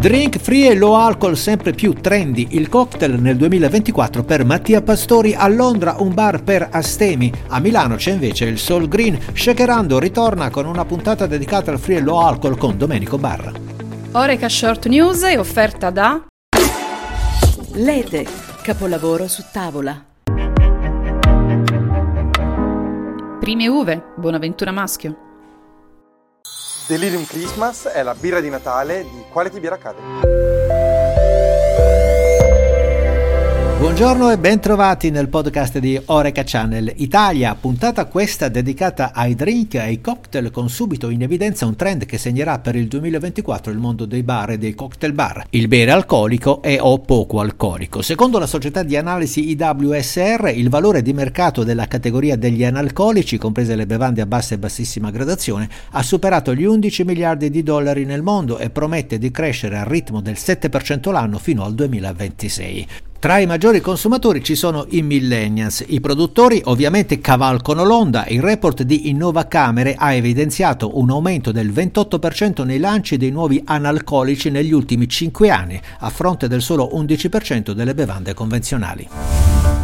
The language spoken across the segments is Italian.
Drink free e low alcol sempre più trendy, il cocktail nel 2024 per Mattia Pastori, a Londra un bar per astemi, a Milano c'è invece il Soul Green, Shakerando ritorna con una puntata dedicata al free e low alcol con Domenico Barra. Oreca Short News è offerta da Lete, capolavoro su tavola. Prime Uve, Bonaventura Maschio. Delirium Christmas è la birra di Natale di Quality Beer Academy. Buongiorno e bentrovati nel podcast di Oreca Channel Italia, puntata questa dedicata ai drink e ai cocktail con subito in evidenza un trend che segnerà per il 2024 il mondo dei bar e dei cocktail bar, il bere alcolico e o poco alcolico. Secondo la società di analisi IWSR il valore di mercato della categoria degli analcolici, comprese le bevande a bassa e bassissima gradazione, ha superato gli 11 miliardi di dollari nel mondo e promette di crescere al ritmo del 7% l'anno fino al 2026. Tra i maggiori consumatori ci sono i millennials. I produttori ovviamente cavalcano l'onda. Il report di Innova Camere ha evidenziato un aumento del 28% nei lanci dei nuovi analcolici negli ultimi 5 anni, a fronte del solo 11% delle bevande convenzionali.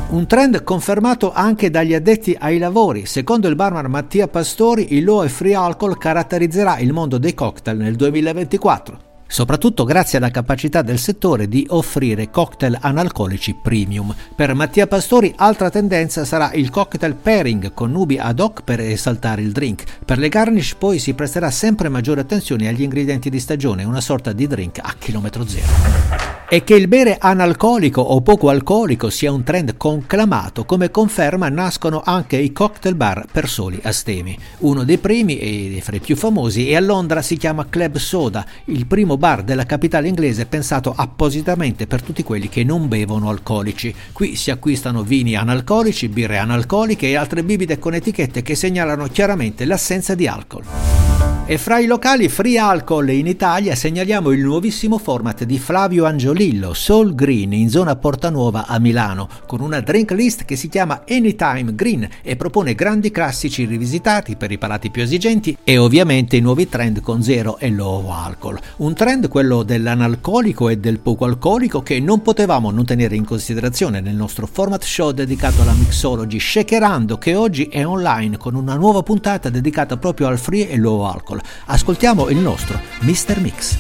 Un trend confermato anche dagli addetti ai lavori. Secondo il barman Mattia Pastori, il low e free alcohol caratterizzerà il mondo dei cocktail nel 2024 soprattutto grazie alla capacità del settore di offrire cocktail analcolici premium. Per Mattia Pastori altra tendenza sarà il cocktail pairing con nubi ad hoc per esaltare il drink. Per le garnish poi si presterà sempre maggiore attenzione agli ingredienti di stagione, una sorta di drink a chilometro zero. E che il bere analcolico o poco alcolico sia un trend conclamato, come conferma nascono anche i cocktail bar per soli astemi. Uno dei primi e fra i più famosi è a Londra si chiama Club Soda, il primo bar della capitale inglese pensato appositamente per tutti quelli che non bevono alcolici. Qui si acquistano vini analcolici, birre analcoliche e altre bibite con etichette che segnalano chiaramente l'assenza di alcol. E fra i locali free alcol in Italia segnaliamo il nuovissimo format di Flavio Angiolillo, Soul Green, in zona Porta Nuova a Milano, con una drink list che si chiama Anytime Green e propone grandi classici rivisitati per i palati più esigenti e ovviamente i nuovi trend con zero e low alcol. Un trend, quello dell'analcolico e del poco alcolico, che non potevamo non tenere in considerazione nel nostro format show dedicato alla mixology Shakerando, che oggi è online con una nuova puntata dedicata proprio al free e low alcol. Ascoltiamo il nostro Mr. Mix.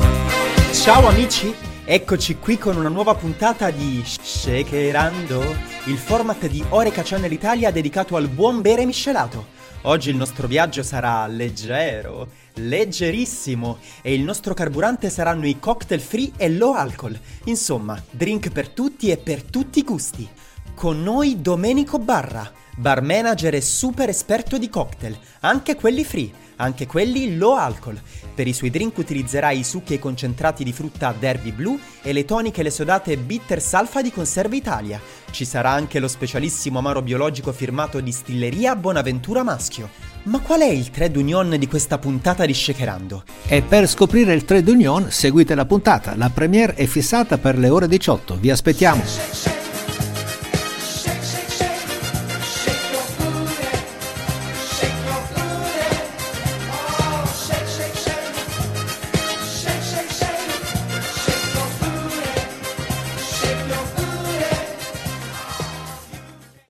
Ciao amici, eccoci qui con una nuova puntata di Shakerando, il format di Oreca Channel Italia dedicato al buon bere miscelato. Oggi il nostro viaggio sarà leggero, leggerissimo e il nostro carburante saranno i cocktail free e low alcol. Insomma, drink per tutti e per tutti i gusti. Con noi Domenico Barra, bar manager e super esperto di cocktail, anche quelli free anche quelli low alcol. Per i suoi drink utilizzerà i succhi e concentrati di frutta Derby Blue e le toniche e le sodate Bitter Salfa di Conserva Italia. Ci sarà anche lo specialissimo amaro biologico firmato Distilleria Bonaventura Maschio. Ma qual è il trade union di questa puntata di Shakerando? E per scoprire il trade union seguite la puntata. La premiere è fissata per le ore 18. Vi aspettiamo.